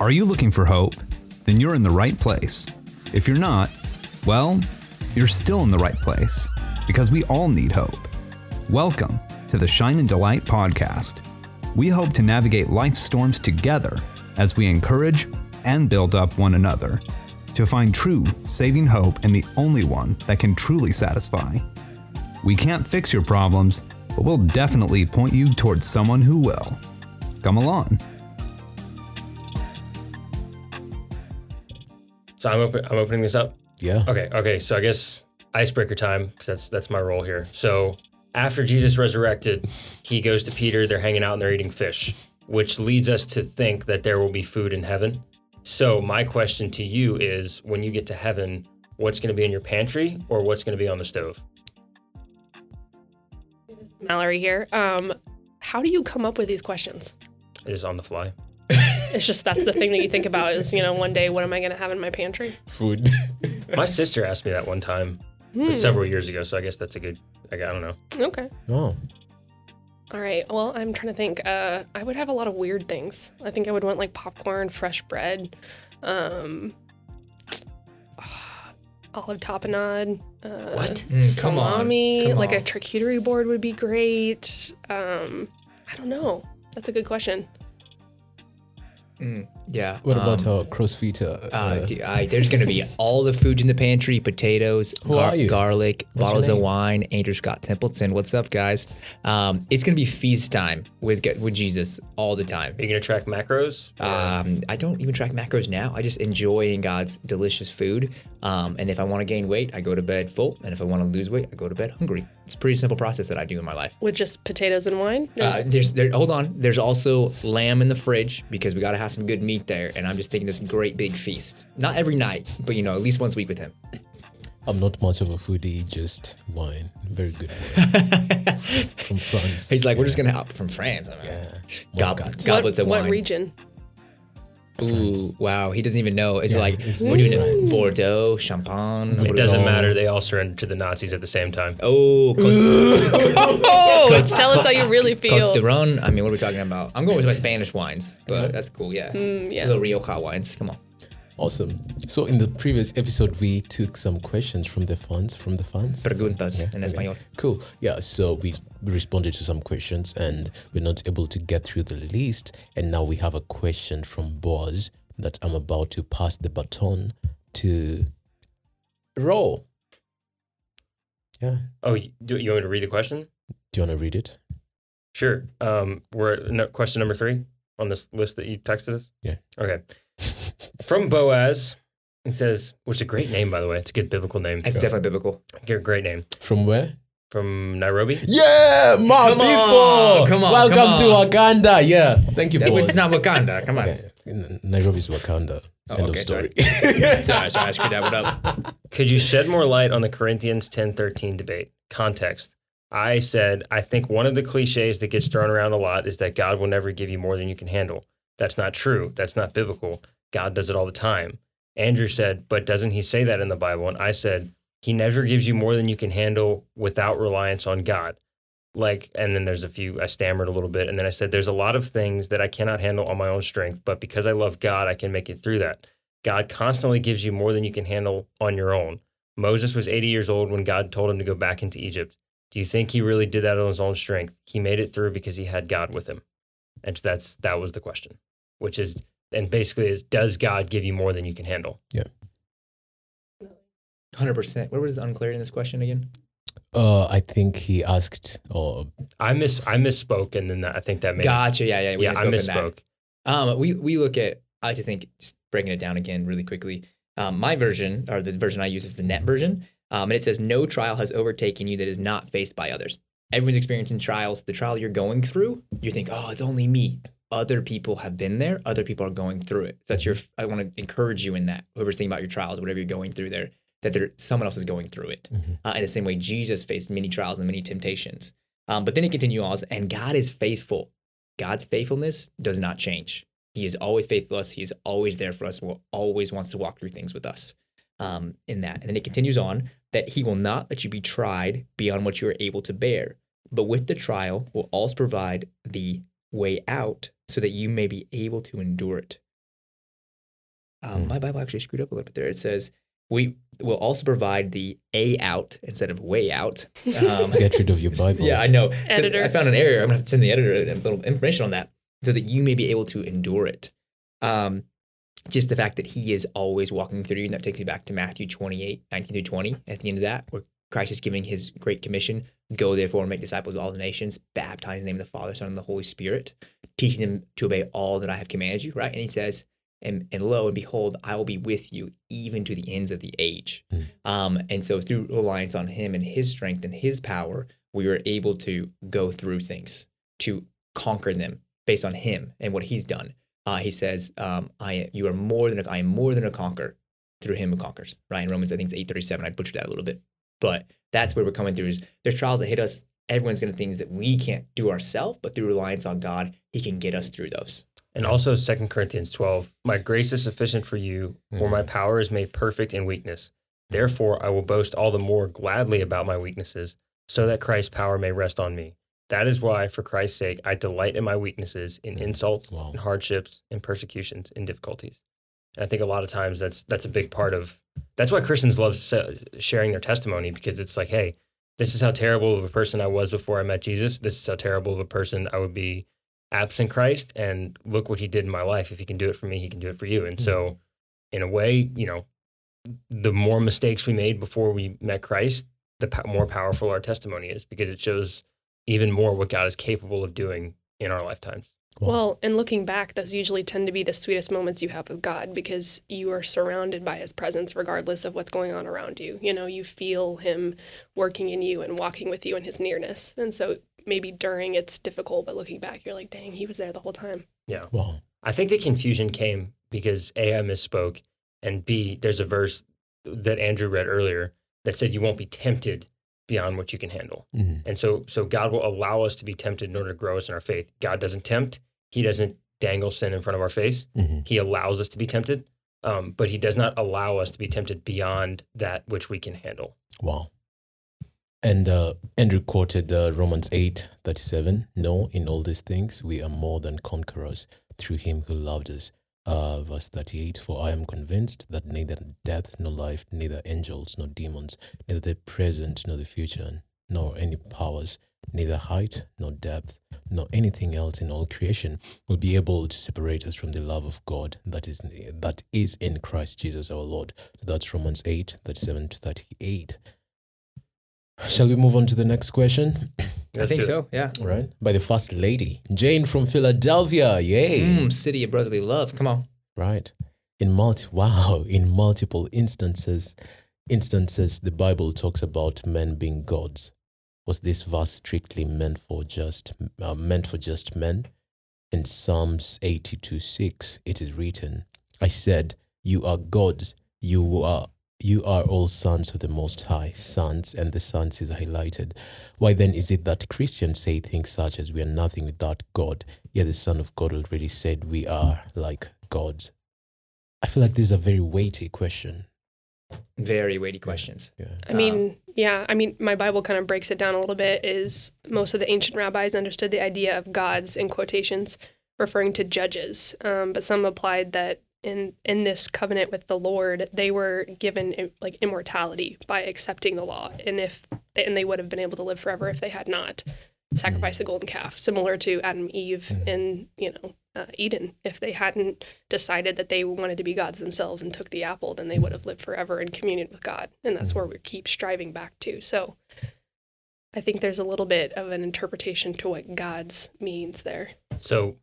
Are you looking for hope? Then you're in the right place. If you're not, well, you're still in the right place because we all need hope. Welcome to the Shine and Delight podcast. We hope to navigate life's storms together as we encourage and build up one another to find true saving hope in the only one that can truly satisfy. We can't fix your problems, but we'll definitely point you towards someone who will. Come along. So I'm open, I'm opening this up. Yeah. Okay. Okay. So I guess icebreaker time because that's that's my role here. So after Jesus resurrected, he goes to Peter. They're hanging out and they're eating fish, which leads us to think that there will be food in heaven. So my question to you is: When you get to heaven, what's going to be in your pantry or what's going to be on the stove? Mallory here. Um, how do you come up with these questions? It is on the fly. It's just that's the thing that you think about is, you know, one day what am I going to have in my pantry? Food. My sister asked me that one time, but several years ago. So I guess that's a good. I I don't know. Okay. oh. All right. Well, I'm trying to think. Uh, I would have a lot of weird things. I think I would want like popcorn, fresh bread, um, olive tapenade, uh, What? Mm, come on, come like a on. charcuterie board would be great. Um, I don't know. That's a good question. Mm, yeah. What about um, our CrossFit? Uh, uh, uh, there's going to be all the food in the pantry potatoes, Who are you? garlic, What's bottles of wine. Andrew Scott Templeton. What's up, guys? Um, it's going to be feast time with with Jesus all the time. Are you going to track macros? Um, I don't even track macros now. I just enjoy God's delicious food. Um, and if I want to gain weight, I go to bed full. And if I want to lose weight, I go to bed hungry. It's a pretty simple process that I do in my life. With just potatoes and wine. There's- Uh, there's there. Hold on. There's also lamb in the fridge because we got to have some good meat there. And I'm just thinking this great big feast. Not every night, but you know, at least once a week with him. I'm not much of a foodie, just wine. Very good wine. From France. He's like, we're just gonna have from France. I mean, Yeah. Gob- Muscat. goblets what, of what wine. region? Ooh, wow. He doesn't even know. It's Yeah, like it's- we're doing it Bordeaux, Champagne. It are we doesn't matter. They all surrendered to the Nazis at the same time. Oh, Costa, Oh, tell us how you really feel. Costa Ron. I mean, what are we talking about? I'm going with my Spanish wines, but that's cool. Yeah, Mm, yeah. little Rioja wines. Come on. Awesome. So in the previous episode, we took some questions from the fans, from the fans. Preguntas in okay. español. Cool. Yeah. So we we responded to some questions, and we're not able to get through the list. And now we have a question from Boaz that I'm about to pass the baton to. Roll. Yeah. Oh, you, do you want me to read the question? Do you want to read it? Sure. Um, we're at no, question number three on this list that you texted us. Yeah. Okay. From Boaz, it says, which is a great name, by the way. It's a good biblical name. It's definitely biblical. Great- Great name. From where? From Nairobi. Yeah, my Come people. on, come on, Welcome come to Wakanda. Yeah. Thank you, boys. It's not Wakanda. Come on. Okay. N- Nairobi's Wakanda. Oh, End okay, of story. sorry, sorry, I screwed that one up. Could you shed more light on the Corinthians 10:13 debate? Context. I said I think one of the cliches that gets thrown around a lot is that God will never give you more than you can handle. That's not true. That's not biblical. God does it all the time. Andrew said, "But doesn't he say that in the Bible?" And I said, "He never gives you more than you can handle without reliance on God." Like, and then there's a few, I stammered a little bit. And then I said, There's a lot of things that I cannot handle on my own strength, but because I love God, I can make it through that. God constantly gives you more than you can handle on your own. Moses was 80 years old when God told him to go back into Egypt. Do you think he really did that on his own strength? He made it through because he had God with him. And so that's that was the question, which is and basically is does God give you more than you can handle? Yeah. 100%. What was the unclarity in this question again? Uh, I think he asked, or I miss I misspoke and then that, I think that made Gotcha. Yeah, yeah. we yeah I misspoke misspoke. Um, we we look at. I like to think just breaking it down again really quickly. Um, my version or the version I use is the NET version, um, and it says no trial has overtaken you that is not faced by others. Everyone's experiencing trials. The trial you're going through, you think, oh, it's only me. Other people have been there. Other people are going through it. That's your. I want to encourage you in that. Whoever's thinking about your trials, whatever you're going through there, that there someone else is going through it. Uh, in the same way, Jesus faced many trials and many temptations. Um, but then it continues on, and God is faithful. God's faithfulness does not change. He is always faithful to us. He is always there for us. Will always wants to walk through things with us. Um, in that, and then it continues on that He will not let you be tried beyond what you are able to bear, but with the trial will also provide the way out so that you may be able to endure it. Um, Mm. My Bible actually screwed up a little bit there. It says we will also provide the A out instead of way out. Um, Get rid of your Bible. Yeah, I know. So Editor. I found an error. I'm gonna have to send the editor a little information on that so that you may be able to endure it. Um, just the fact that he is always walking through you, and that takes you back to Matthew 28, 19 through 20, at the end of that, where Christ is giving his great commission go therefore and make disciples of all the nations, baptize in the name of the Father, Son, and the Holy Spirit, teaching them to obey all that I have commanded you, right? And he says, and, and lo and behold, I will be with you even to the ends of the age. Mm. Um, and so through reliance on him and his strength and his power, we are able to go through things, to conquer them based on him and what he's done. Uh, he says, um, "I you are more than a, I am more than a conqueror through him who conquers." Right in Romans, I think it's eight thirty seven. I butchered that a little bit, but that's where we're coming through. Is there's trials that hit us. Everyone's going to things that we can't do ourselves, but through reliance on God, He can get us through those. And also 2 Corinthians 12, my grace is sufficient for you, for my mm. power is made perfect in weakness. Therefore, I will boast all the more gladly about my weaknesses, so that Christ's power may rest on me. That is why, for Christ's sake, I delight in my weaknesses, in mm. insults, Wow. in hardships, in persecutions, in difficulties. And I think a lot of times that's that's a big part of that's why Christians love sharing their testimony because it's like, hey, this is how terrible of a person I was before I met Jesus. This is how terrible of a person I would be absent Christ. And look what he did in my life. If he can do it for me, he can do it for you. And hmm. so, in a way, you know, the more mistakes we made before we met Christ, the po- more powerful our testimony is because it shows even more what God is capable of doing in our lifetimes. Wow. Well, and looking back, those usually tend to be the sweetest moments you have with God because you are surrounded by his presence regardless of what's going on around you. You know, you feel him working in you and walking with you in his nearness. And so maybe during it's difficult, but looking back, you're like, dang, he was there the whole time. Yeah. Well, I think the confusion came because A, I misspoke, and B, there's a verse that Andrew read earlier that said you won't be tempted beyond what you can handle. Mhm. And so so God will allow us to be tempted in order to grow us in our faith. God doesn't tempt, he doesn't dangle sin in front of our face. Mhm. He allows us to be tempted, um, but he does not allow us to be tempted beyond that which we can handle. Wow. And uh, Andrew quoted uh, Romans 8 37. No, in all these things, we are more than conquerors through him who loved us. Uh, verse 38 For I am convinced that neither death nor life, neither angels nor demons, neither the present nor the future, nor any powers, neither height nor depth, nor anything else in all creation will be able to separate us from the love of God that is that is in Christ Jesus our Lord. So that's Romans 8 37 to 38. Shall we move on to the next question? I Let's think so. Yeah. All right. By the first lady, Jane from Philadelphia. Yay. Mm, city of brotherly love. Come on. Right. In multi wow, in multiple instances, instances the Bible talks about men being gods. Was this verse strictly meant for just uh, meant for just men? In Psalms 82 6, it is written, I said, You are gods, you are you are all sons of the Most High, sons, and the sons is highlighted. Why then is it that Christians say things such as we are nothing without God, yet the Son of God already said we are like gods? I feel like this is a very weighty question. Very weighty questions. Yeah. I mean, yeah, I mean, my Bible kind of breaks it down a little bit. Is most of the ancient rabbis understood the idea of gods in quotations, referring to judges, um, but some applied that in in this covenant with the Lord, they were given like immortality by accepting the law, and if and they would have been able to live forever if they had not sacrificed the golden calf, similar to Adam and Eve in you know uh, Eden. If they hadn't decided that they wanted to be gods themselves and took the apple, then they would have lived forever in communion with God, and that's where we keep striving back to. So. I think there's a little bit of an interpretation to what God's means there. So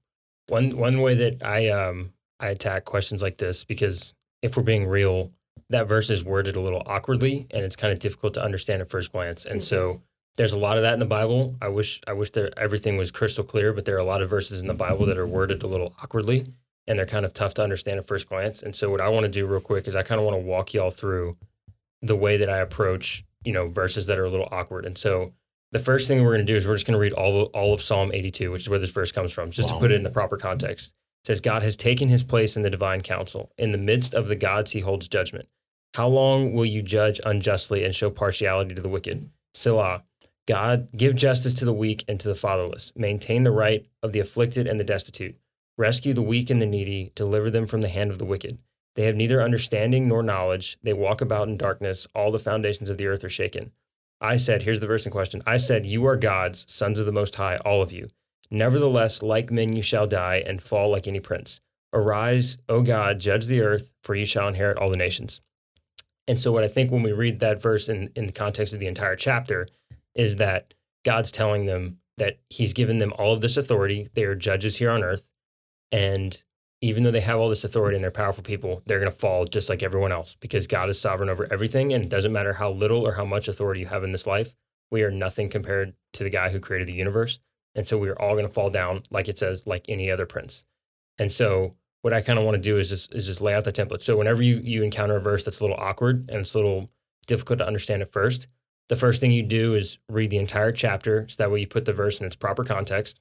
one one way that I um I attack questions like this because if we're being real, that verse is worded a little awkwardly and it's kind of difficult to understand at first glance. And so mm-hmm. there's a lot of that in the Bible. I wish I wish that everything was crystal clear, but there are a lot of verses in the Bible that are worded a little awkwardly and they're kind of tough to understand at first glance. And so what I want to do real quick is I kind of want to walk y'all through the way that I approach, you know, verses that are a little awkward. And so the first thing we're going to do is we're just going to read all of, all of Psalm 82, which is where this verse comes from, just Wow. to put it in the proper context. Says, God has taken his place in the divine council. In the midst of the gods, he holds judgment. How long will you judge unjustly and show partiality to the wicked? Selah. God, give justice to the weak and to the fatherless. Maintain the right of the afflicted and the destitute. Rescue the weak and the needy. Deliver them from the hand of the wicked. They have neither understanding nor knowledge. They walk about in darkness. All the foundations of the earth are shaken. I said, here's the verse in question. I said, You are gods, sons of the Most High, all of you. Nevertheless, like men you shall die and fall like any prince. Arise, O God, judge the earth, for you shall inherit all the nations. And so, what I think when we read that verse in, in the context of the entire chapter is that God's telling them that He's given them all of this authority. They are judges here on earth. And even though they have all this authority and they're powerful people, they're going to fall just like everyone else because God is sovereign over everything. And it doesn't matter how little or how much authority you have in this life, we are nothing compared to the guy who created the universe. And so we are all going to fall down, like it says, like any other prince. And so what I kind of want to do is just is just lay out the template. So whenever you you encounter a verse that's a little awkward and it's a little difficult to understand at first, the first thing you do is read the entire chapter so that way you put the verse in its proper context.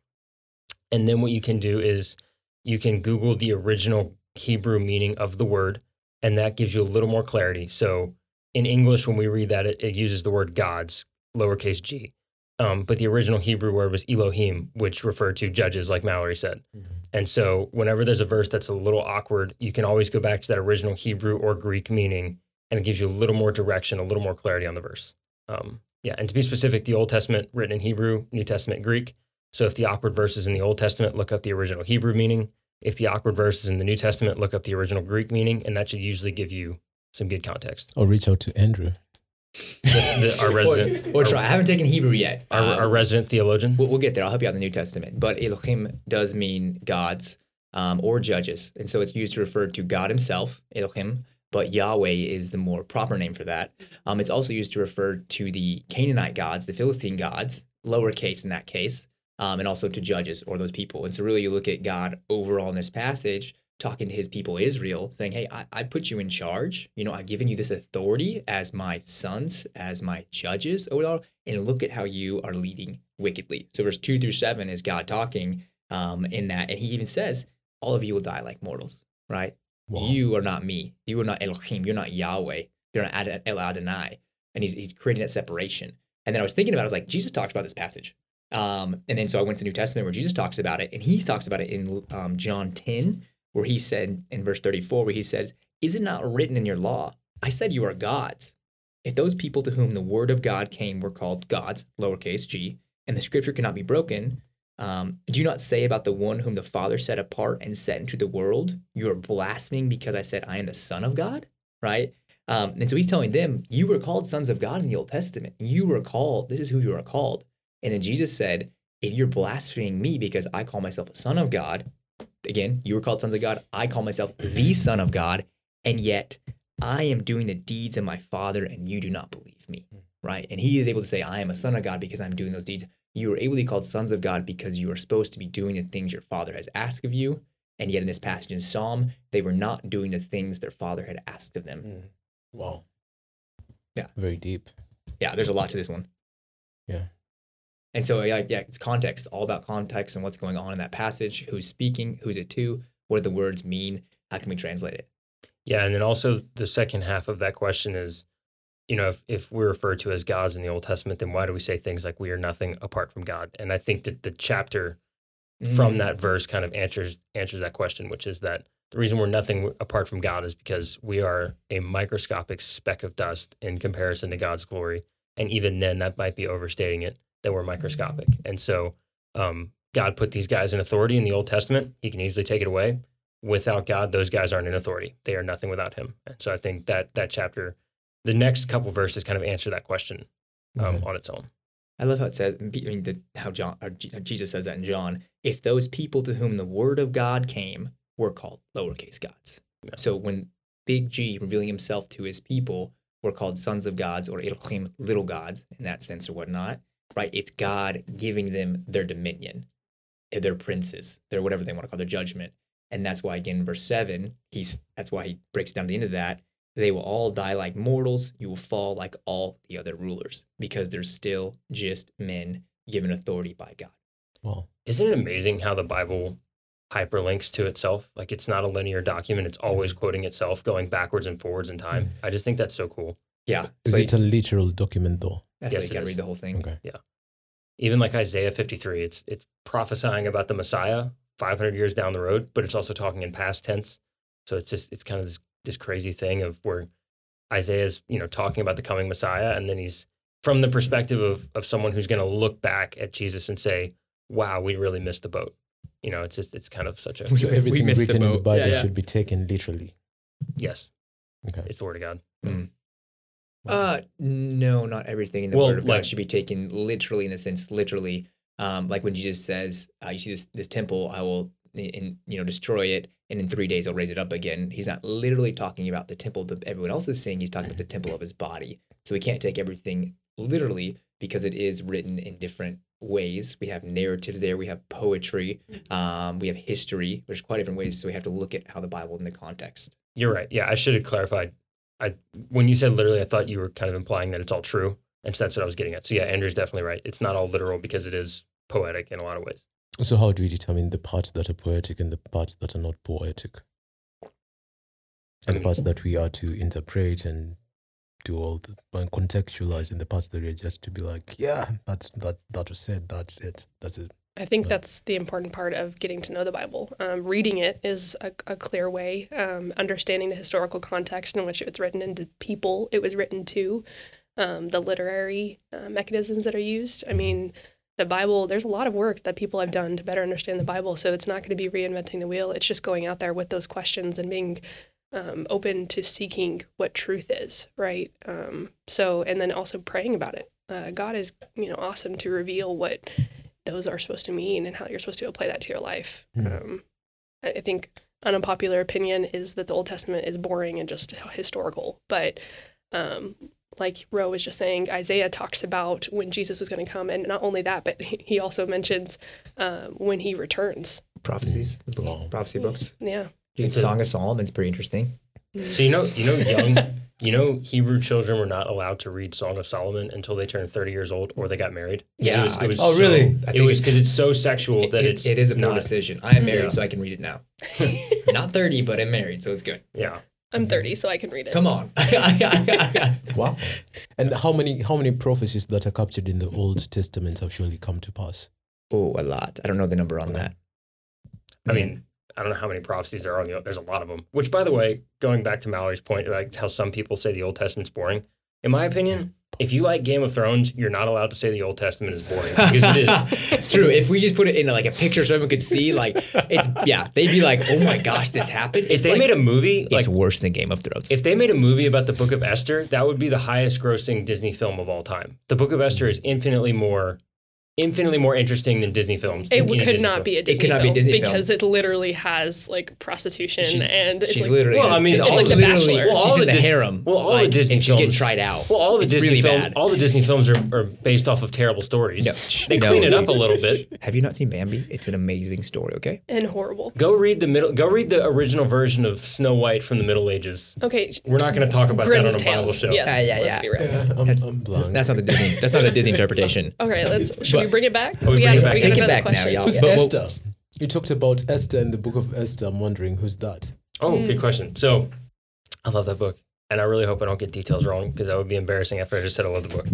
And then what you can do is you can Google the original Hebrew meaning of the word, and that gives you a little more clarity. So in English, when we read that, it, it uses the word gods, lowercase g. Um, but the original Hebrew word was Elohim, which referred to judges, like Mallory said. Mhm. And so, whenever there's a verse that's a little awkward, you can always go back to that original Hebrew or Greek meaning, and it gives you a little more direction, a little more clarity on the verse. Um, yeah, and to be specific, the Old Testament written in Hebrew, New Testament Greek. So, if the awkward verse is in the Old Testament, look up the original Hebrew meaning. If the awkward verse is in the New Testament, look up the original Greek meaning, and that should usually give you some good context. Or reach out to Andrew. The- the- our resident, Or, or try. I haven't taken Hebrew yet. our, Um, our resident theologian. We'll, we'll get there. I'll help you out in the New Testament. But Elohim does mean gods um, or judges. And so it's used to refer to God himself, Elohim, but Yahweh is the more proper name for that. Um, it's also used to refer to the Canaanite gods, the Philistine gods, lowercase in that case, um, and also to judges or those people. And so really you look at God overall in this passage, talking to his people Israel, saying, Hey, I, I put you in charge. You know, I've given you this authority as my sons, as my judges and look at how you are leading wickedly. So verse two through seven is God talking um, in that, and he even says, All of you will die like mortals, right? Wow. You are not me. You are not Elohim. You're not Yahweh. You're not Ad- El Adonai. And he's, he's creating that separation. And then I was thinking about it, I was like, Jesus talks about this passage. Um, and then so I went to the New Testament where Jesus talks about it, and he talks about it in um, John 10, where he said in verse 34, where he says, Is it not written in your law? I said you are gods. If those people to whom the word of God came were called gods, lowercase g, and the scripture cannot be broken, um, do you not say about the one whom the Father set apart and set into the world, you are blaspheming because I said I am the Son of God? Right? Um, and so he's telling them, You were called sons of God in the Old Testament. You were called, this is who you are called. And then Jesus said, If you're blaspheming me because I call myself a son of God, again, you were called sons of God. I call myself the Son of God. And yet I am doing the deeds of my Father, and you do not believe me. Right? And he is able to say, I am a son of God because I'm doing those deeds. You are able to be called sons of God because you are supposed to be doing the things your Father has asked of you. And yet, in this passage in Psalm, they were not doing the things their Father had asked of them. Mm. Wow. Yeah. Very deep. Yeah, there's a lot to this one. Yeah. And so, yeah, yeah, it's context, all about context and what's going on in that passage, who's speaking, who's it to, what do the words mean, how can we translate it? Yeah, and then also the second half of that question is, you know, if, if we're referred to as gods in the Old Testament, then why do we say things like we are nothing apart from God? And I think that the chapter from Mm. that verse kind of answers answers that question, which is that the reason we're nothing apart from God is because we are a microscopic speck of dust in comparison to God's glory. And even then, that might be overstating it that we're microscopic. And so, um, God put these guys in authority in the Old Testament. He can easily take it away. Without God, those guys aren't in authority. They are nothing without Him. And so, I think that that chapter, the next couple verses, kind of answer that question um, Okay. on its own. I love how it says, I mean, the, how John, Jesus says that in John. If those people to whom the word of God came were called lowercase gods. Yeah. So when Big G revealing himself to his people were called sons of gods or Elohim, little gods in that sense or whatnot, right? It's God giving them their dominion, eh, their princes, their whatever they want to call their judgment. And that's why again, verse seven, he's that's why he breaks down the end of that. They will all die like mortals. You will fall like all the other rulers because they're still just men given authority by God. Well, Isn't it amazing how the Bible hyperlinks to itself? Like it's not a linear document, it's always quoting itself, going backwards and forwards in time. I just think that's so cool. Yeah. Is so it a literal document though? That's Yes, why it you gotta read the whole thing. Okay. Even like Isaiah 53, it's it's prophesying about the Messiah 500 years down the road, but it's also talking in past tense. So it's just it's kind of this this crazy thing of where Isaiah's you know talking about the coming Messiah, and then he's from the perspective of of someone who's going to look back at Jesus and say, "Wow, we really missed the boat." You know, it's just it's kind of such a So We everything missed the written in the boat. Bible Yeah, yeah. should be taken literally. yes, Okay. it's the word of God. Hmm. Uh, no, not everything in the Well, Word of like- God should be taken literally in the sense literally. Um, like when Jesus says, uh, "You see this this temple, I will, in, you know, destroy it, and in three days I'll raise it up again." He's not literally talking about the temple that everyone else is saying. He's talking about the temple of his body. So we can't take everything literally because it is written in different ways. We have narratives there. We have poetry. Um, we have history. There's quite different ways. So we have to look at how the Bible in the context. You're right. Yeah, I should have clarified. I when you said literally, I thought you were kind of implying that it's all true, and so that's what I was getting at. So yeah, Andrew's definitely right. It's not all literal because it is poetic in a lot of ways. So how do we determine the parts that are poetic and the parts that are not poetic? And the parts that we are to interpret and do all the and contextualize and the parts that are just to be like, yeah, that's that that was said, that's it. That's it. I think that's the important part of getting to know the Bible. Um, reading it is a, a clear way. Um, understanding the historical context in which it was written and the people it was written to, um, the literary uh, mechanisms that are used. I mean, the Bible, there's a lot of work that people have done to better understand the Bible. So it's not going to be reinventing the wheel. It's just going out there with those questions and being um, open to seeking what truth is, right? Um, so, and then also praying about it. Uh, God is, you know, awesome to reveal what those are supposed to mean and how you're supposed to apply that to your life. Hmm. Um, I I think an unpopular opinion is that the Old Testament is boring and just historical. But um, like Ro was just saying, Isaiah talks about when Jesus was going to come, and not only that, but he also mentions um, when he returns. Prophecies, the books, Wow. prophecy books. Yeah. Dude, It's a- Song of Solomon's pretty interesting. So you know, you know, young, you know, Hebrew children were not allowed to read Song of Solomon until they turned thirty years old or they got married. Yeah, it was, it was oh, so- really? I It was because it's so sexual It- that it- it's it is a poor not. decision. I am married, Yeah. so I can read it now. Not 30, but I'm married, so it's good. Yeah, I'm 30, so I can read it. Come on. Wow. And how many how many prophecies that are captured in the Old Testament have surely come to pass? oh, a lot. I don't know the number on that. I mean, I don't know how many prophecies there are. On the, there's a lot of them. Which, by the way, going back to Mallory's point, like how some people say the Old Testament's boring. In my opinion, if you like Game of Thrones, you're not allowed to say the Old Testament is boring because it is. True. If we just put it in like a picture so everyone could see, like it's yeah, they'd be like, "Oh my gosh, this happened." If It's they like- made a movie, it's like worse than Game of Thrones. if they made a movie about the Book of Esther, that would be the highest grossing Disney film of all time. The Book of Esther is infinitely more, infinitely more interesting than Disney films. It any could Disney not film. be a Disney It could not be a film Disney film. because it literally has like prostitution She's- and it's she's like, literally. Well, I mean, it's all like the- the literally. Bachelor. Well, all she's the in the Dis- harem. well, all the Disney and she's getting films- tried out. Well, all the It's Disney really film, all the Disney films are, are based off of terrible stories. No. They No. clean it up a little bit. Have you not seen Bambi? It's an amazing story. Okay. and horrible. Go read the middle. Go read the original version of Snow White from the Middle Ages. Okay, We're not going to talk about Grimm's that on a Bible show. Yes, Ah, yeah, let's yeah. be real. Yeah, That's- I'm. That's not the Disney. That's not the Disney interpretation. Okay, let's. Should we But- bring it back? Oh, we bring got- it back. Take it another back now, question. y'all. Who's But- well- Esther? You talked about Esther in the book of Esther. I'm wondering who's that? Oh, Mm. good question. So, I love that book, and I really hope I don't get details wrong because that would be embarrassing after I just said I love the book.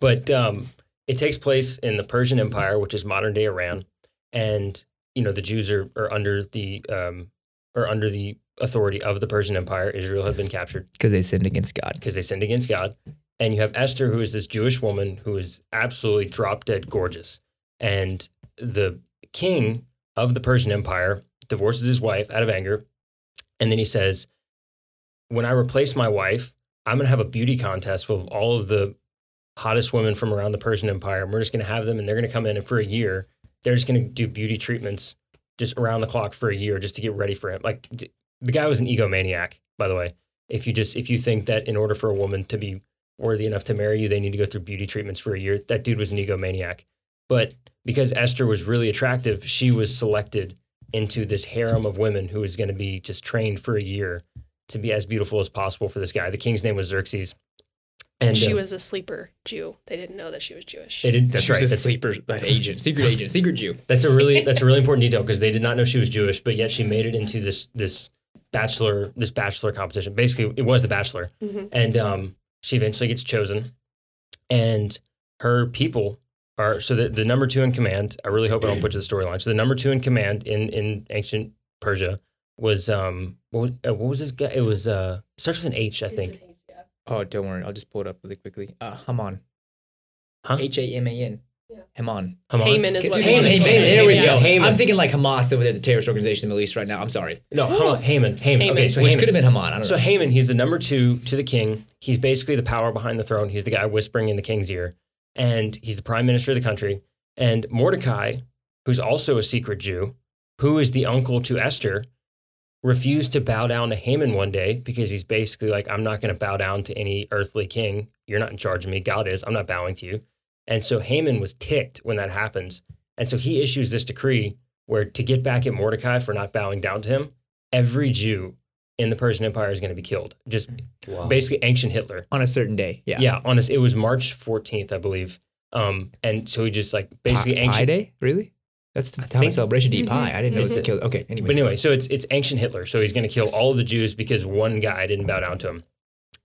But um, it takes place in the Persian Empire, which is modern day Iran, and you know the Jews are, are under the um, are under the authority of the Persian Empire. Israel had been captured Because they sinned against God. because they sinned against God. And you have Esther, who is this Jewish woman who is absolutely drop dead gorgeous. And the king of the Persian Empire divorces his wife out of anger. And then he says, When I replace my wife, I'm going to have a beauty contest with all of the hottest women from around the Persian Empire. And we're just going to have them, and they're going to come in, and for a year, they're just going to do beauty treatments just around the clock for a year just to get ready for him. Like the guy was an egomaniac, by the way. If you just if you think that in order for a woman to be worthy enough to marry you, they need to go through beauty treatments for a year, that dude was an egomaniac. But because Esther was really attractive, she was selected into this harem of women who was going to be just trained for a year to be as beautiful as possible for this guy. The king's name was Xerxes. And she uh, was a sleeper Jew. They didn't know that she was Jewish. they did, that's She right. was a That's, sleeper an agent, secret agent, secret Jew. that's a really that's a really important detail because they did not know she was Jewish, but yet she made it into this this bachelor this bachelor competition. Basically, it was the bachelor, Mhm. and um, she eventually gets chosen, and her people are so the, the number two in command. I really hope I don't butcher the storyline. So the number two in command in in ancient Persia was um what was, uh, what was his guy? It was uh starts with an H, I think. Oh, don't worry. I'll just pull it up really quickly. Uh, Haman. Huh? H A M A N. Haman. Haman? Haman is what Haman, Haman, Haman, There we Haman, go. yeah, Haman. I'm thinking like Hamas over there, the terrorist organization in the Middle East right now. I'm sorry. No, Haman, Haman, Haman. Haman. Okay, so Which Haman. could have been Haman. I don't So know. Haman, he's the number two to the king. He's basically the power behind the throne. He's the guy whispering in the king's ear, and he's the prime minister of the country. And Mordecai, who's also a secret Jew, who is the uncle to Esther, refused to bow down to Haman one day because he's basically like, I'm not going to bow down to any earthly king. You're not in charge of me. God is. I'm not bowing to you. And so Haman was ticked when that happens. And so he issues this decree where to get back at Mordecai for not bowing down to him, every Jew in the Persian Empire is going to be killed. Just Wow. basically ancient Hitler. On a certain day. Yeah. Yeah, on his, it was March 14th, I believe. Um, and so he just like basically Pi, ancient. Pi Day? Really? That's the I time think- of celebration to eat Mhm. pie. I didn't know it was Mhm. killed. Okay. Anyways. But anyway, so it's it's ancient Hitler. So he's going to kill all of the Jews because one guy didn't bow down to him.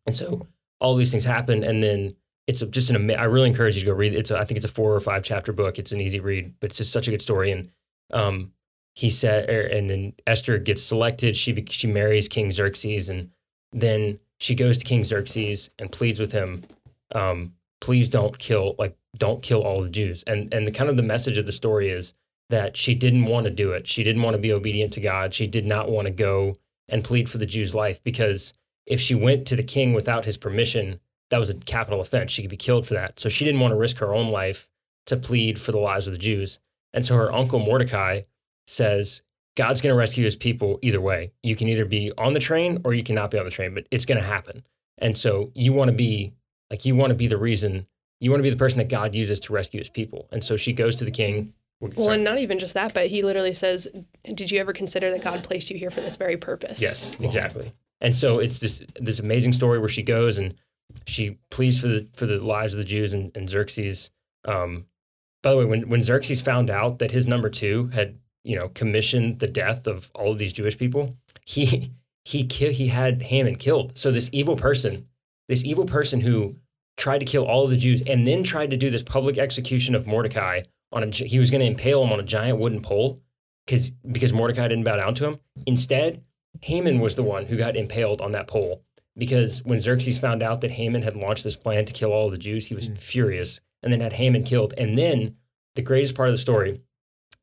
And so all these things happen, and then it's a, just an. I really encourage you to go read it. It's a, I think it's a four or five chapter book. It's an easy read, but it's just such a good story. And um, he said, er, and then Esther gets selected. She she marries King Xerxes, and then she goes to King Xerxes and pleads with him, um, please don't kill like don't kill all the Jews. And and the kind of the message of the story is that she didn't want to do it. She didn't want to be obedient to God. She did not want to go and plead for the Jews' life because if she went to the king without his permission, that was a capital offense. She could be killed for that. So she didn't want to risk her own life to plead for the lives of the Jews. And so her uncle Mordecai says, God's going to rescue his people either way. You can either be on the train or you cannot be on the train, but it's going to happen. And so you want to be like, you want to be the reason, you want to be the person that God uses to rescue his people. And so she goes to the king. Well, and not even just that, but he literally says, "Did you ever consider that God placed you here for this very purpose?" Yes, exactly. And so it's this this amazing story where she goes and she pleads for the for the lives of the Jews and, and Xerxes. Um, by the way, when when Xerxes found out that his number two had you know commissioned the death of all of these Jewish people, he he ki- he had Haman killed. So this evil person, this evil person who tried to kill all of the Jews and then tried to do this public execution of Mordecai on a he was going to impale him on a giant wooden pole because because Mordecai didn't bow down to him. Instead, Haman was the one who got impaled on that pole because when Xerxes found out that Haman had launched this plan to kill all the Jews, he was furious and then had Haman killed. And then the greatest part of the story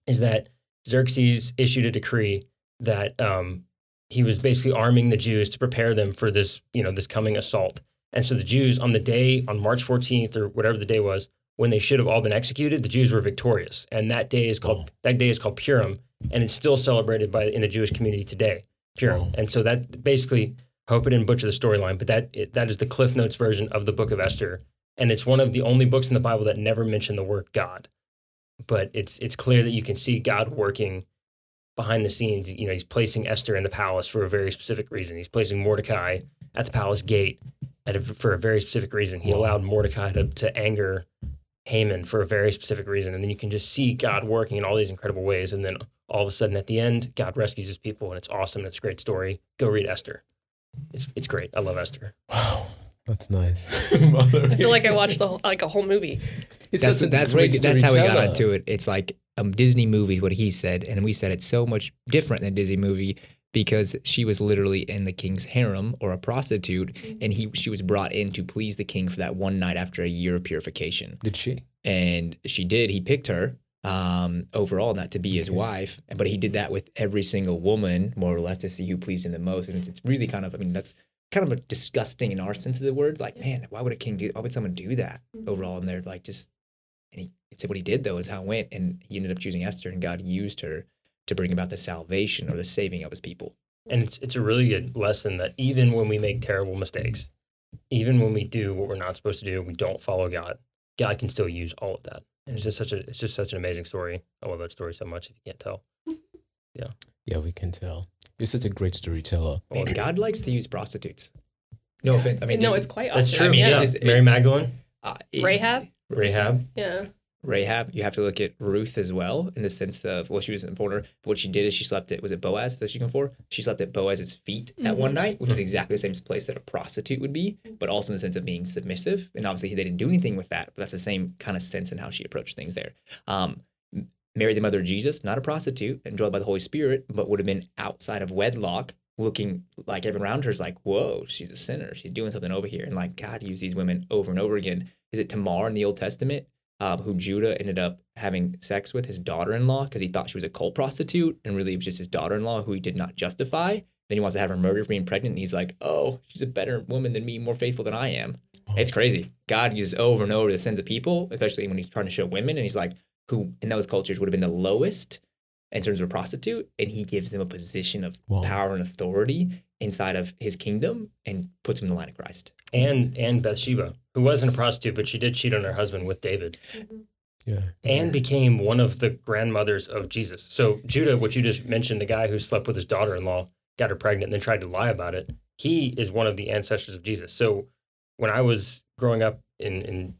is that Xerxes issued a decree that um, he was basically arming the Jews to prepare them for this, you know, this coming assault. And so the Jews on the day on March 14th or whatever the day was, when they should have all been executed, the Jews were victorious. And that day is called that day is called Purim, and it's still celebrated by in the Jewish community today. Purim. Oh. And so that basically hope it didn't butcher the storyline, but that it, that is the Cliff Notes version of the Book of Esther, and it's one of the only books in the Bible that never mention the word God. But it's it's clear that you can see God working behind the scenes. You know, he's placing Esther in the palace for a very specific reason. He's placing Mordecai at the palace gate at a, for a very specific reason. He allowed Mordecai to to anger Haman for a very specific reason, and then you can just see God working in all these incredible ways. And then all of a sudden, at the end, God rescues His people, and it's awesome. And it's a great story. Go read Esther. It's it's great. I love Esther. Wow, that's nice. I feel like I watched the whole, like a whole movie. that's that's what we, that's how we got onto it. It's like um, Disney movies, what he said, and we said it's so much different than a Disney movie because she was literally in the king's harem or a prostitute, and he she was brought in to please the king for that one night after a year of purification, Did she? and she did. He picked her Mm-hmm. um, overall not to be his mm-hmm. wife, but he did that with every single woman, more or less, to see who pleased him the most, and it's, it's really kind of I mean that's kind of a disgusting in our sense of the word. Like, man, why would a king do? Why would someone do that mm-hmm. overall? And they're like just and he it's what he did though, is how it went. And he ended up choosing Esther and God used her to bring about the salvation or the saving of his people. And it's it's a really good lesson that even when we make terrible mistakes, even when we do what we're not supposed to do, we don't follow God. God can still use all of that. And it's just such a it's just such an amazing story. I love that story so much. If you can't tell, Yeah, yeah, we can tell. You're such a great storyteller. Man, God likes to use prostitutes. No offense. I mean, no, it's quite that's awesome. true. I mean, yeah, Mary Magdalene, uh, Rahab. Rahab. Yeah. Rahab, you have to look at Ruth as well in the sense of well, she was an foreigner. But what she did is she slept at was it Boaz that she going for? She slept at Boaz's feet that one night, which is exactly the same place that a prostitute would be, but also in the sense of being submissive. And obviously they didn't do anything with that, but that's the same kind of sense in how she approached things there. Um, Mary, the mother of Jesus, not a prostitute, indwelled by the Holy Spirit, but would have been outside of wedlock, looking like everyone around her is like, whoa, she's a sinner. She's doing something over here. And like God used these women over and over again. Is it Tamar in the Old Testament, um, who Judah ended up having sex with his daughter in law because he thought she was a cult prostitute and really it was just his daughter in law who he did not justify? Then he wants to have her murdered for being pregnant. And he's like, oh, she's a better woman than me, more faithful than I am. It's crazy. God uses over and over the sins of people, especially when he's trying to show women. And he's like, who in those cultures would have been the lowest in terms of a prostitute. And he gives them a position of Wow. power and authority inside of his kingdom and puts him in the line of Christ. And and Bathsheba, who wasn't a prostitute, but she did cheat on her husband with David, mm-hmm. Yeah. and became one of the grandmothers of Jesus. So Judah, what you just mentioned, the guy who slept with his daughter-in-law, got her pregnant, and then tried to lie about it. He is one of the ancestors of Jesus. So when I was growing up in, in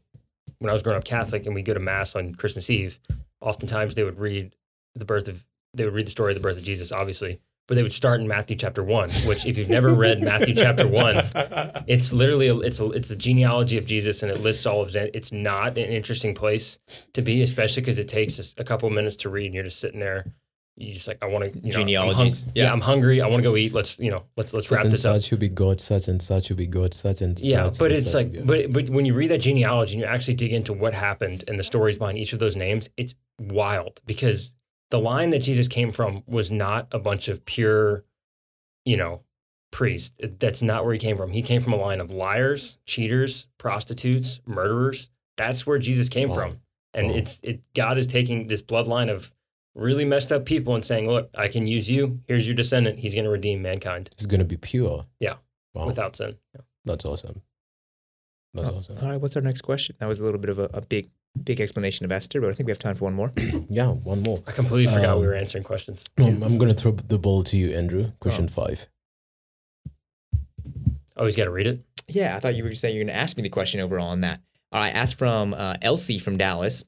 when I was growing up Catholic, and we go to mass on Christmas Eve, oftentimes they would read the birth of they would read the story of the birth of Jesus, obviously, but they would start in Matthew chapter one. Which, if you've never read Matthew chapter one, it's literally a, it's a, it's the genealogy of Jesus, and it lists all of his. It's not an interesting place to be, especially because it takes us a couple of minutes to read, and you're just sitting there. You just like I want to you know, I'm hung- Genealogies, yeah. yeah. I'm hungry. I want to go eat. Let's you know let's let's Such wrap and this up. such will be God, such and such will be God, such and Yeah, such. but and it's such, like, yeah. but but when you read that genealogy and you actually dig into what happened and the stories behind each of those names, it's wild because the line that Jesus came from was not a bunch of pure, you know, priests. That's not where he came from. He came from a line of liars, cheaters, prostitutes, murderers. That's where Jesus came Wow. from, and Wow. it's it. God is taking this bloodline of really messed up people and saying, "Look, I can use you. Here's your descendant. He's going to redeem mankind He's gonna be pure. Yeah. Wow. without sin." Yeah. That's awesome. That's Oh, awesome. All right, what's our next question? That was a little bit of a, a big, big explanation of Esther, but I think we have time for one more. Yeah, one more. I completely forgot we Um, were answering questions. Um, I'm gonna throw the ball to you, Andrew. Question five. Oh, he's got to read it. Yeah, I thought you were saying you're going to ask me the question overall on that. I asked from uh, Elsie from Dallas.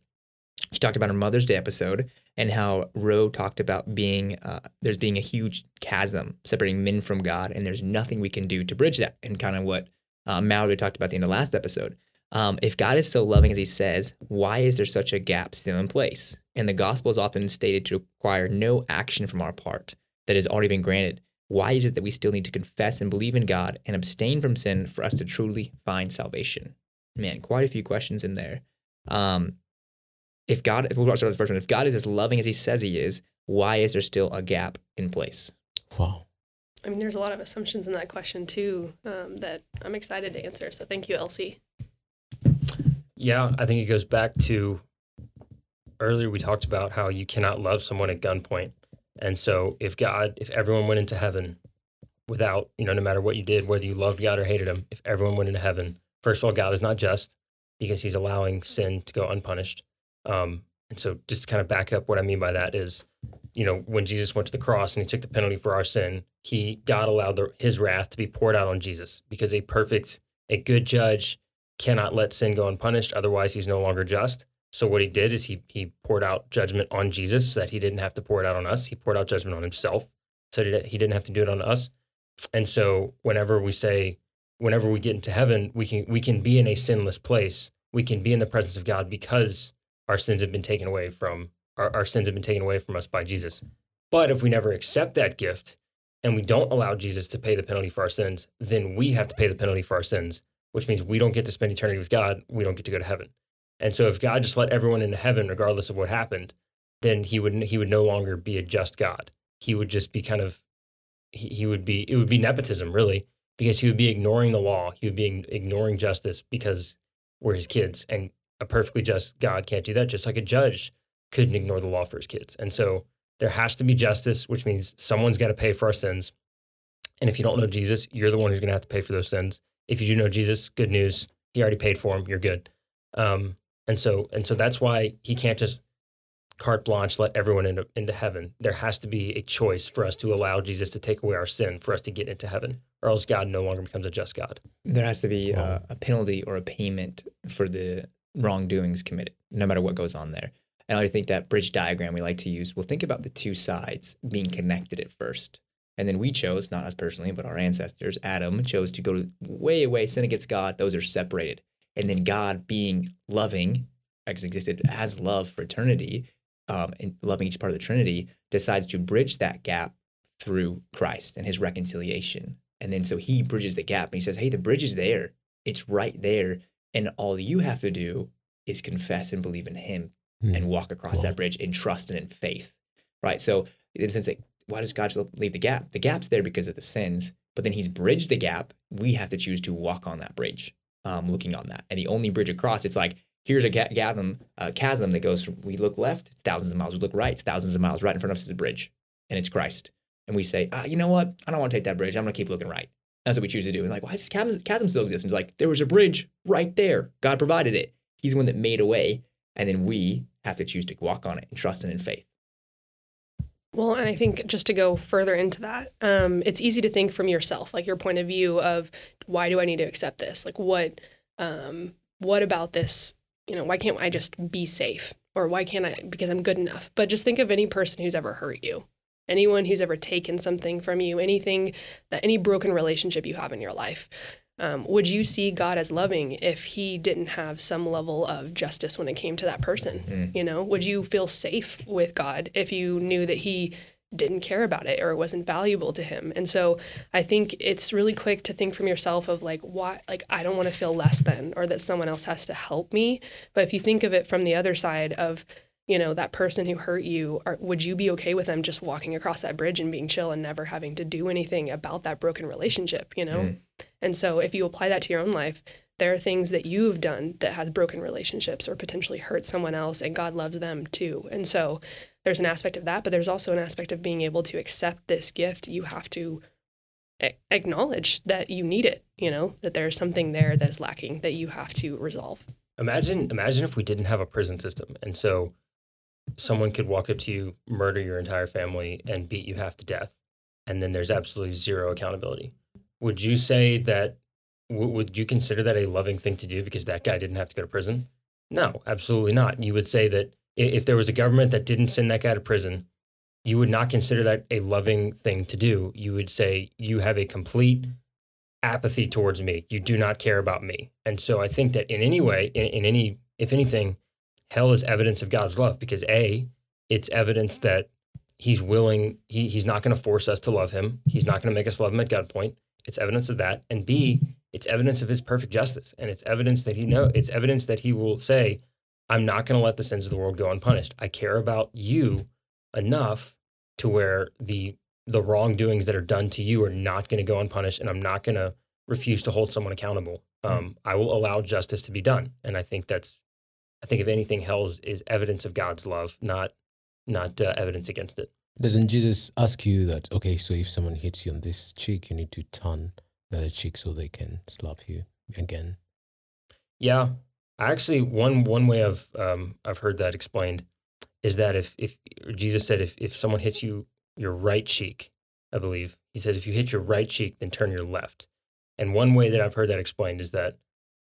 She talked about her Mother's Day episode and how Roe talked about being uh, there's being a huge chasm separating men from God, and there's nothing we can do to bridge that. And kind of what uh, Mallory talked about at the end of last episode. Um, if God is so loving as He says, why is there such a gap still in place? And the gospel is often stated to require no action from our part that has already been granted. Why is it that we still need to confess and believe in God and abstain from sin for us to truly find salvation? Man, quite a few questions in there. Um, if God, if we'll start with the first one. If God is as loving as He says He is, why is there still a gap in place? Wow. I mean, there's a lot of assumptions in that question too um, that I'm excited to answer. So thank you, Elsie. Yeah, I think it goes back to earlier we talked about how you cannot love someone at gunpoint. And so if God, if everyone went into heaven without, you know, no matter what you did, whether you loved God or hated him, if everyone went into heaven, first of all, God is not just because he's allowing sin to go unpunished. Um, and so just to kind of back up what I mean by that is, you know, when Jesus went to the cross and he took the penalty for our sin, he God allowed the, his wrath to be poured out on Jesus because a perfect, a good judge cannot let sin go unpunished. Otherwise, he's no longer just. So what he did is he he poured out judgment on Jesus so that he didn't have to pour it out on us. He poured out judgment on himself so that he didn't have to do it on us. And so whenever we say, whenever we get into heaven, we can we can be in a sinless place. We can be in the presence of God because our sins have been taken away from our, our sins have been taken away from us by Jesus. But if we never accept that gift and we don't allow Jesus to pay the penalty for our sins, then we have to pay the penalty for our sins, which means we don't get to spend eternity with God. We don't get to go to heaven. And so if God just let everyone into heaven, regardless of what happened, then he would he would no longer be a just God. He would just be kind of he, he would be it would be nepotism really because he would be ignoring the law. He would be ignoring justice because we're his kids, and a perfectly just God can't do that. Just like a judge couldn't ignore the law for his kids, and so there has to be justice, which means someone's got to pay for our sins. And if you don't know Jesus, you're the one who's going to have to pay for those sins. If you do know Jesus, good news, he already paid for them. You're good. Um, and so and so that's why he can't just carte blanche let everyone into, into heaven. There has to be a choice for us to allow Jesus to take away our sin for us to get into heaven, or else God no longer becomes a just God. There has to be Wow. uh, a penalty or a payment for the wrongdoings committed, no matter what goes on there. And I think that bridge diagram we like to use, well, think about the two sides being connected at first. And then we chose, not us personally, but our ancestors, Adam chose to go way away, sin against God. Those are separated. And then God being loving, as existed as love for eternity, um, and loving each part of the Trinity, decides to bridge that gap through Christ and his reconciliation. And then so he bridges the gap and he says, Hey, the bridge is there. It's right there. And all you have to do is confess and believe in him Hmm. and walk across Cool. that bridge in trust and in faith. Right. So in the sense that why does God leave the gap? The gap's there because of the sins, but then he's bridged the gap. We have to choose to walk on that bridge, um, looking on that. And the only bridge across, it's like, here's a chasm, chasm that goes from, we look left, it's thousands of miles. We look right, it's thousands of miles. Right in front of us is a bridge, and it's Christ. And we say, ah, you know what? I don't want to take that bridge. I'm going to keep looking right. That's what we choose to do. And like, why does this chasm, still exist? And like, there was a bridge right there. God provided it. He's the one that made a way. And then we have to choose to walk on it and trust and in faith. Well, and I think just to go further into that, um, it's easy to think from yourself, like your point of view of why do I need to accept this? Like what, um, what about this? You know, why can't I just be safe? Or why can't I because I'm good enough? But just think of any person who's ever hurt you, anyone who's ever taken something from you, anything that any broken relationship you have in your life. Um, would you see God as loving if He didn't have some level of justice when it came to that person? Mm. You know, would you feel safe with God if you knew that He didn't care about it or it wasn't valuable to Him? And so I think it's really quick to think from yourself of like, why, like, I don't want to feel less than or that someone else has to help me. But if you think of it from the other side of, you know, that person who hurt you, are, would you be okay with them just walking across that bridge and being chill and never having to do anything about that broken relationship, you know? Mm. And so if you apply that to your own life, there are things that you've done that has broken relationships or potentially hurt someone else and God loves them too. And so there's an aspect of that, but there's also an aspect of being able to accept this gift. You have to a- acknowledge that you need it, you know, that there's something there that's lacking that you have to resolve. Imagine, imagine if we didn't have a prison system, and so someone could walk up to you, murder your entire family, and beat you half to death, and then there's absolutely zero accountability. Would you say that? W- would you consider that a loving thing to do because that guy didn't have to go to prison? No, absolutely not. You would say that if there was a government that didn't send that guy to prison, you would not consider that a loving thing to do. You would say you have a complete apathy towards me. You do not care about me. And so I think that in any way, in, in any, if anything, hell is evidence of God's love because A, it's evidence that he's willing, he, he's not going to force us to love him. He's not going to make us love him at gunpoint. It's evidence of that. And B, it's evidence of his perfect justice. And it's evidence that he know it's evidence that he will say, I'm not going to let the sins of the world go unpunished. I care about you enough to where the the wrongdoings that are done to you are not going to go unpunished, and I'm not going to refuse to hold someone accountable. Um, I will allow justice to be done, and I think that's, I think if anything, hell is, is evidence of God's love, not not uh, evidence against it. Doesn't Jesus ask you that, okay, so if someone hits you on this cheek, you need to turn the other cheek so they can slap you again? Yeah, actually, one one way I've um, I've heard that explained is that if if Jesus said if if someone hits you your right cheek, I believe he said if you hit your right cheek, then turn your left. And one way that I've heard that explained is that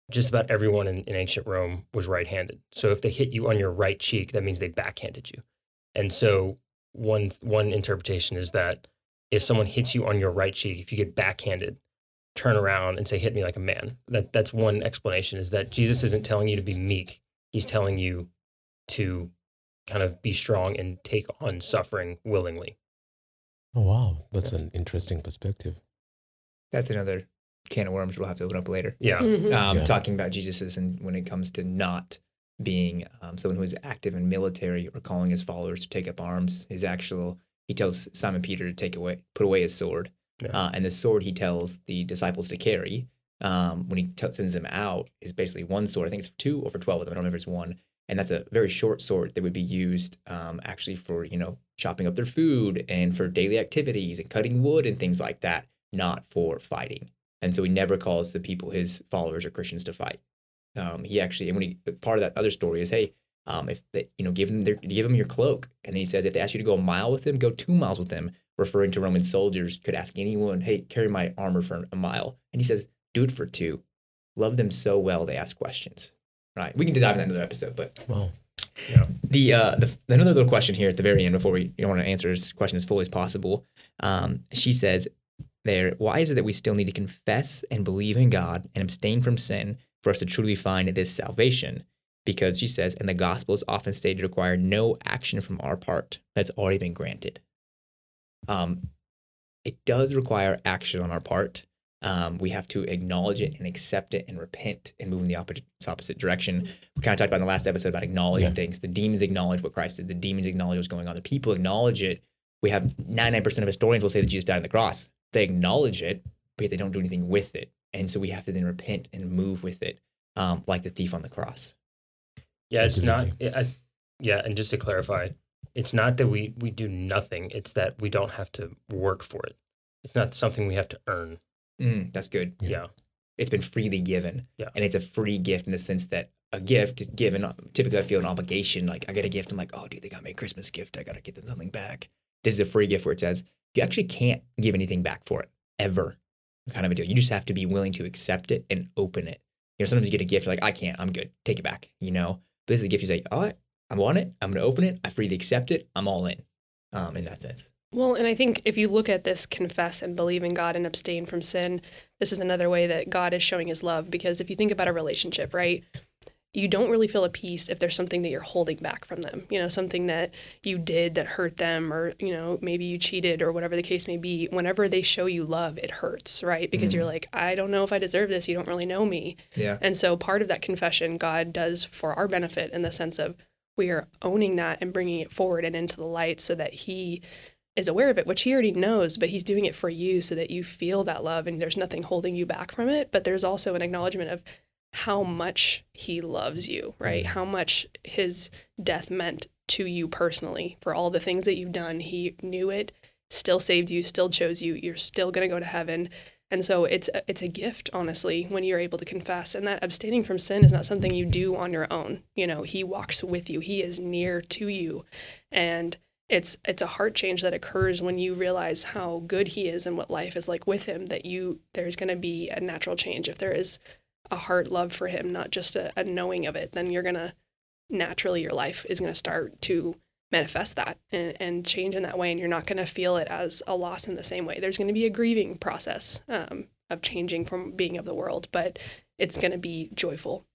just about everyone in, in ancient Rome was right-handed. So if they hit you on your right cheek, that means they backhanded you. And so one one interpretation is that if someone hits you on your right cheek, if you get backhanded, turn around and say, hit me like a man. That that's one explanation is that Jesus isn't telling you to be meek. He's telling you to kind of be strong and take on suffering willingly. Oh, wow. That's an interesting perspective. That's another can of worms we'll have to open up later. Yeah. Mhm. um, Yeah. talking about Jesus's and when it comes to not being um, someone who is active in military or calling his followers to take up arms. His actual he tells Simon Peter to take away, put away his sword, Yeah. uh, and the sword he tells the disciples to carry um, when he t- sends them out is basically one sword. I think it's for two or for twelve of them. I don't know if it's one. And that's a very short sword that would be used um, actually for you know chopping up their food and for daily activities and cutting wood and things like that, not for fighting. And so he never calls the people, his followers or Christians, to fight. Um, he actually, and when he part of that other story is, hey, um, if they, you know, give them their, give them your cloak, and then he says, if they ask you to go a mile with them, go two miles with them, referring to Roman soldiers could ask anyone, hey, carry my armor for a mile, and he says, do it for two. Love them so well they ask questions. Right? We can dive into that another episode, but Wow. the uh the another little question here at the very end before we you know, want to answer this question as fully as possible. Um, she says there, why is it that we still need to confess and believe in God and abstain from sin for us to truly find this salvation? because she says, and the gospel is often stated to require no action from our part that's already been granted. Um, it does require action on our part. Um, we have to acknowledge it and accept it and repent and move in the opposite, opposite direction. We kind of talked about in the last episode about acknowledging Yeah. things. The demons acknowledge what Christ did. The demons acknowledge what's going on. The people acknowledge it. We have 99% of historians will say that Jesus died on the cross. They acknowledge it, but they don't do anything with it. And so we have to then repent and move with it, um, like the thief on the cross. Yeah, it's not. Absolutely. I, yeah, and just to clarify, it's not that we we do nothing. It's that we don't have to work for it. It's not something we have to earn. Mm, that's good. Yeah. Yeah, it's been freely given. Yeah. And it's a free gift in the sense that a gift is given. Typically, I feel an obligation. Like I get a gift, I'm like, oh, dude, they got me a Christmas gift. I gotta get them something back. This is a free gift where it says you actually can't give anything back for it ever. Kind of a deal. You just have to be willing to accept it and open it. You know, sometimes you get a gift, you're like, I can't, I'm good, take it back. You know, but this is a gift you say, all right, I want it, I'm gonna open it, I freely accept it, I'm all in. Um, in that sense. Well, and I think if you look at this confess and believe in God and abstain from sin, this is another way that God is showing his love. Because if you think about a relationship, right, you don't really feel a peace if there's something that you're holding back from them, you know, something that you did that hurt them, or, you know, maybe you cheated or whatever the case may be. Whenever they show you love, it hurts, right? Because you're mm. like, I don't know if I deserve this. You don't really know me. Yeah. And so part of that confession, God does for our benefit in the sense of we are owning that and bringing it forward and into the light so that He is aware of it, which He already knows, but He's doing it for you so that you feel that love and there's nothing holding you back from it. But there's also an acknowledgement of how much He loves you, right? Mm-hmm. How much His death meant to you personally for all the things that you've done. He knew it, still saved you, still chose you. You're still going to go to heaven. And so it's a, it's a gift, honestly, when you're able to confess. And that abstaining from sin is not something you do on your own. You know, He walks with you. He is near to you, and it's it's a heart change that occurs when you realize how good He is and what life is like with Him. That you there's going to be a natural change if there is a heart love for Him, not just a, a knowing of it. Then you're gonna naturally your life is to start to manifest that and, and change in that way and you're not to feel it as a loss in the same way there's to be a grieving process um, of changing from being of the world but it's to be joyful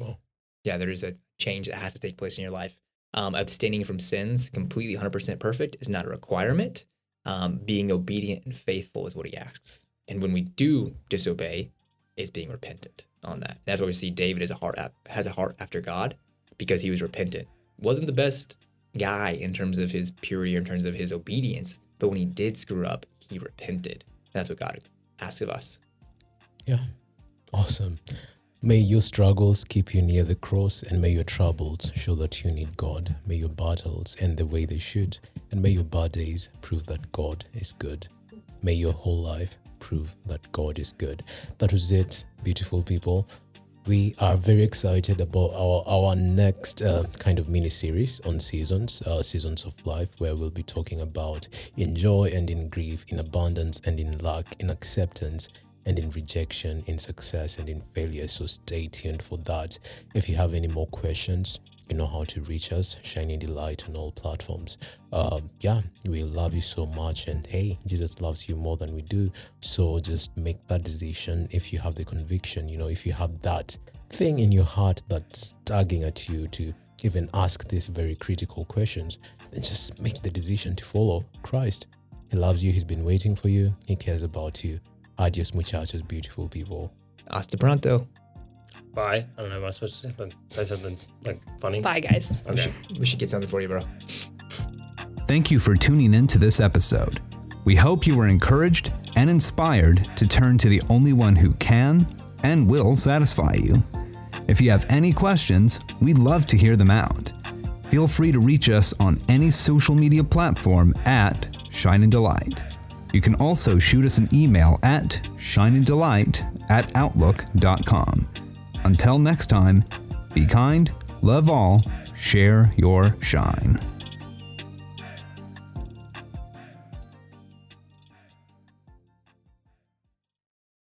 Well, yeah, there is a change that has to take place in your life. Um, abstaining from sins, completely 100% perfect, is not a requirement. Um, being obedient and faithful is what he asks. And when we do disobey, it's being repentant on that. That's why we see David is a heart has a heart after God because he was repentant. Wasn't the best guy in terms of his purity in terms of his obedience, but when he did screw up, he repented. That's what God asks of us. Yeah. Awesome. May your struggles keep you near the cross, and may your troubles show that you need God. May your battles end the way they should, and may your bad days prove that God is good. May your whole life prove that God is good. That was it, beautiful people. We are very excited about our, our next uh, kind of mini series on seasons, uh, seasons of life, where we'll be talking about in joy and in grief, in abundance and in lack, in acceptance and in rejection, in success and in failure. So stay tuned for that. If you have any more questions, you know how to reach us, Shine and Delight on all platforms. Um, yeah, we love you so much. And hey, Jesus loves you more than we do. So just make that decision if you have the conviction, you know, if you have that thing in your heart that's tugging at you to even ask these very critical questions, then just make the decision to follow Christ. He loves you, He's been waiting for you, He cares about you. Adios, muchachos, beautiful people. Hasta pronto. Bye. I don't know. Am I supposed to say something, say something like funny? bye guys We, Okay. should, we should get something for you, bro. Thank you for tuning in to this episode. We hope you were encouraged and inspired to turn to the only one who can and will satisfy you. If you have any questions, we'd love to hear them out. Feel free to reach us on any social media platform at Shine and Delight. You can also shoot us an email at shineanddelight at outlook.com. Until next time, be kind, love all, share your shine.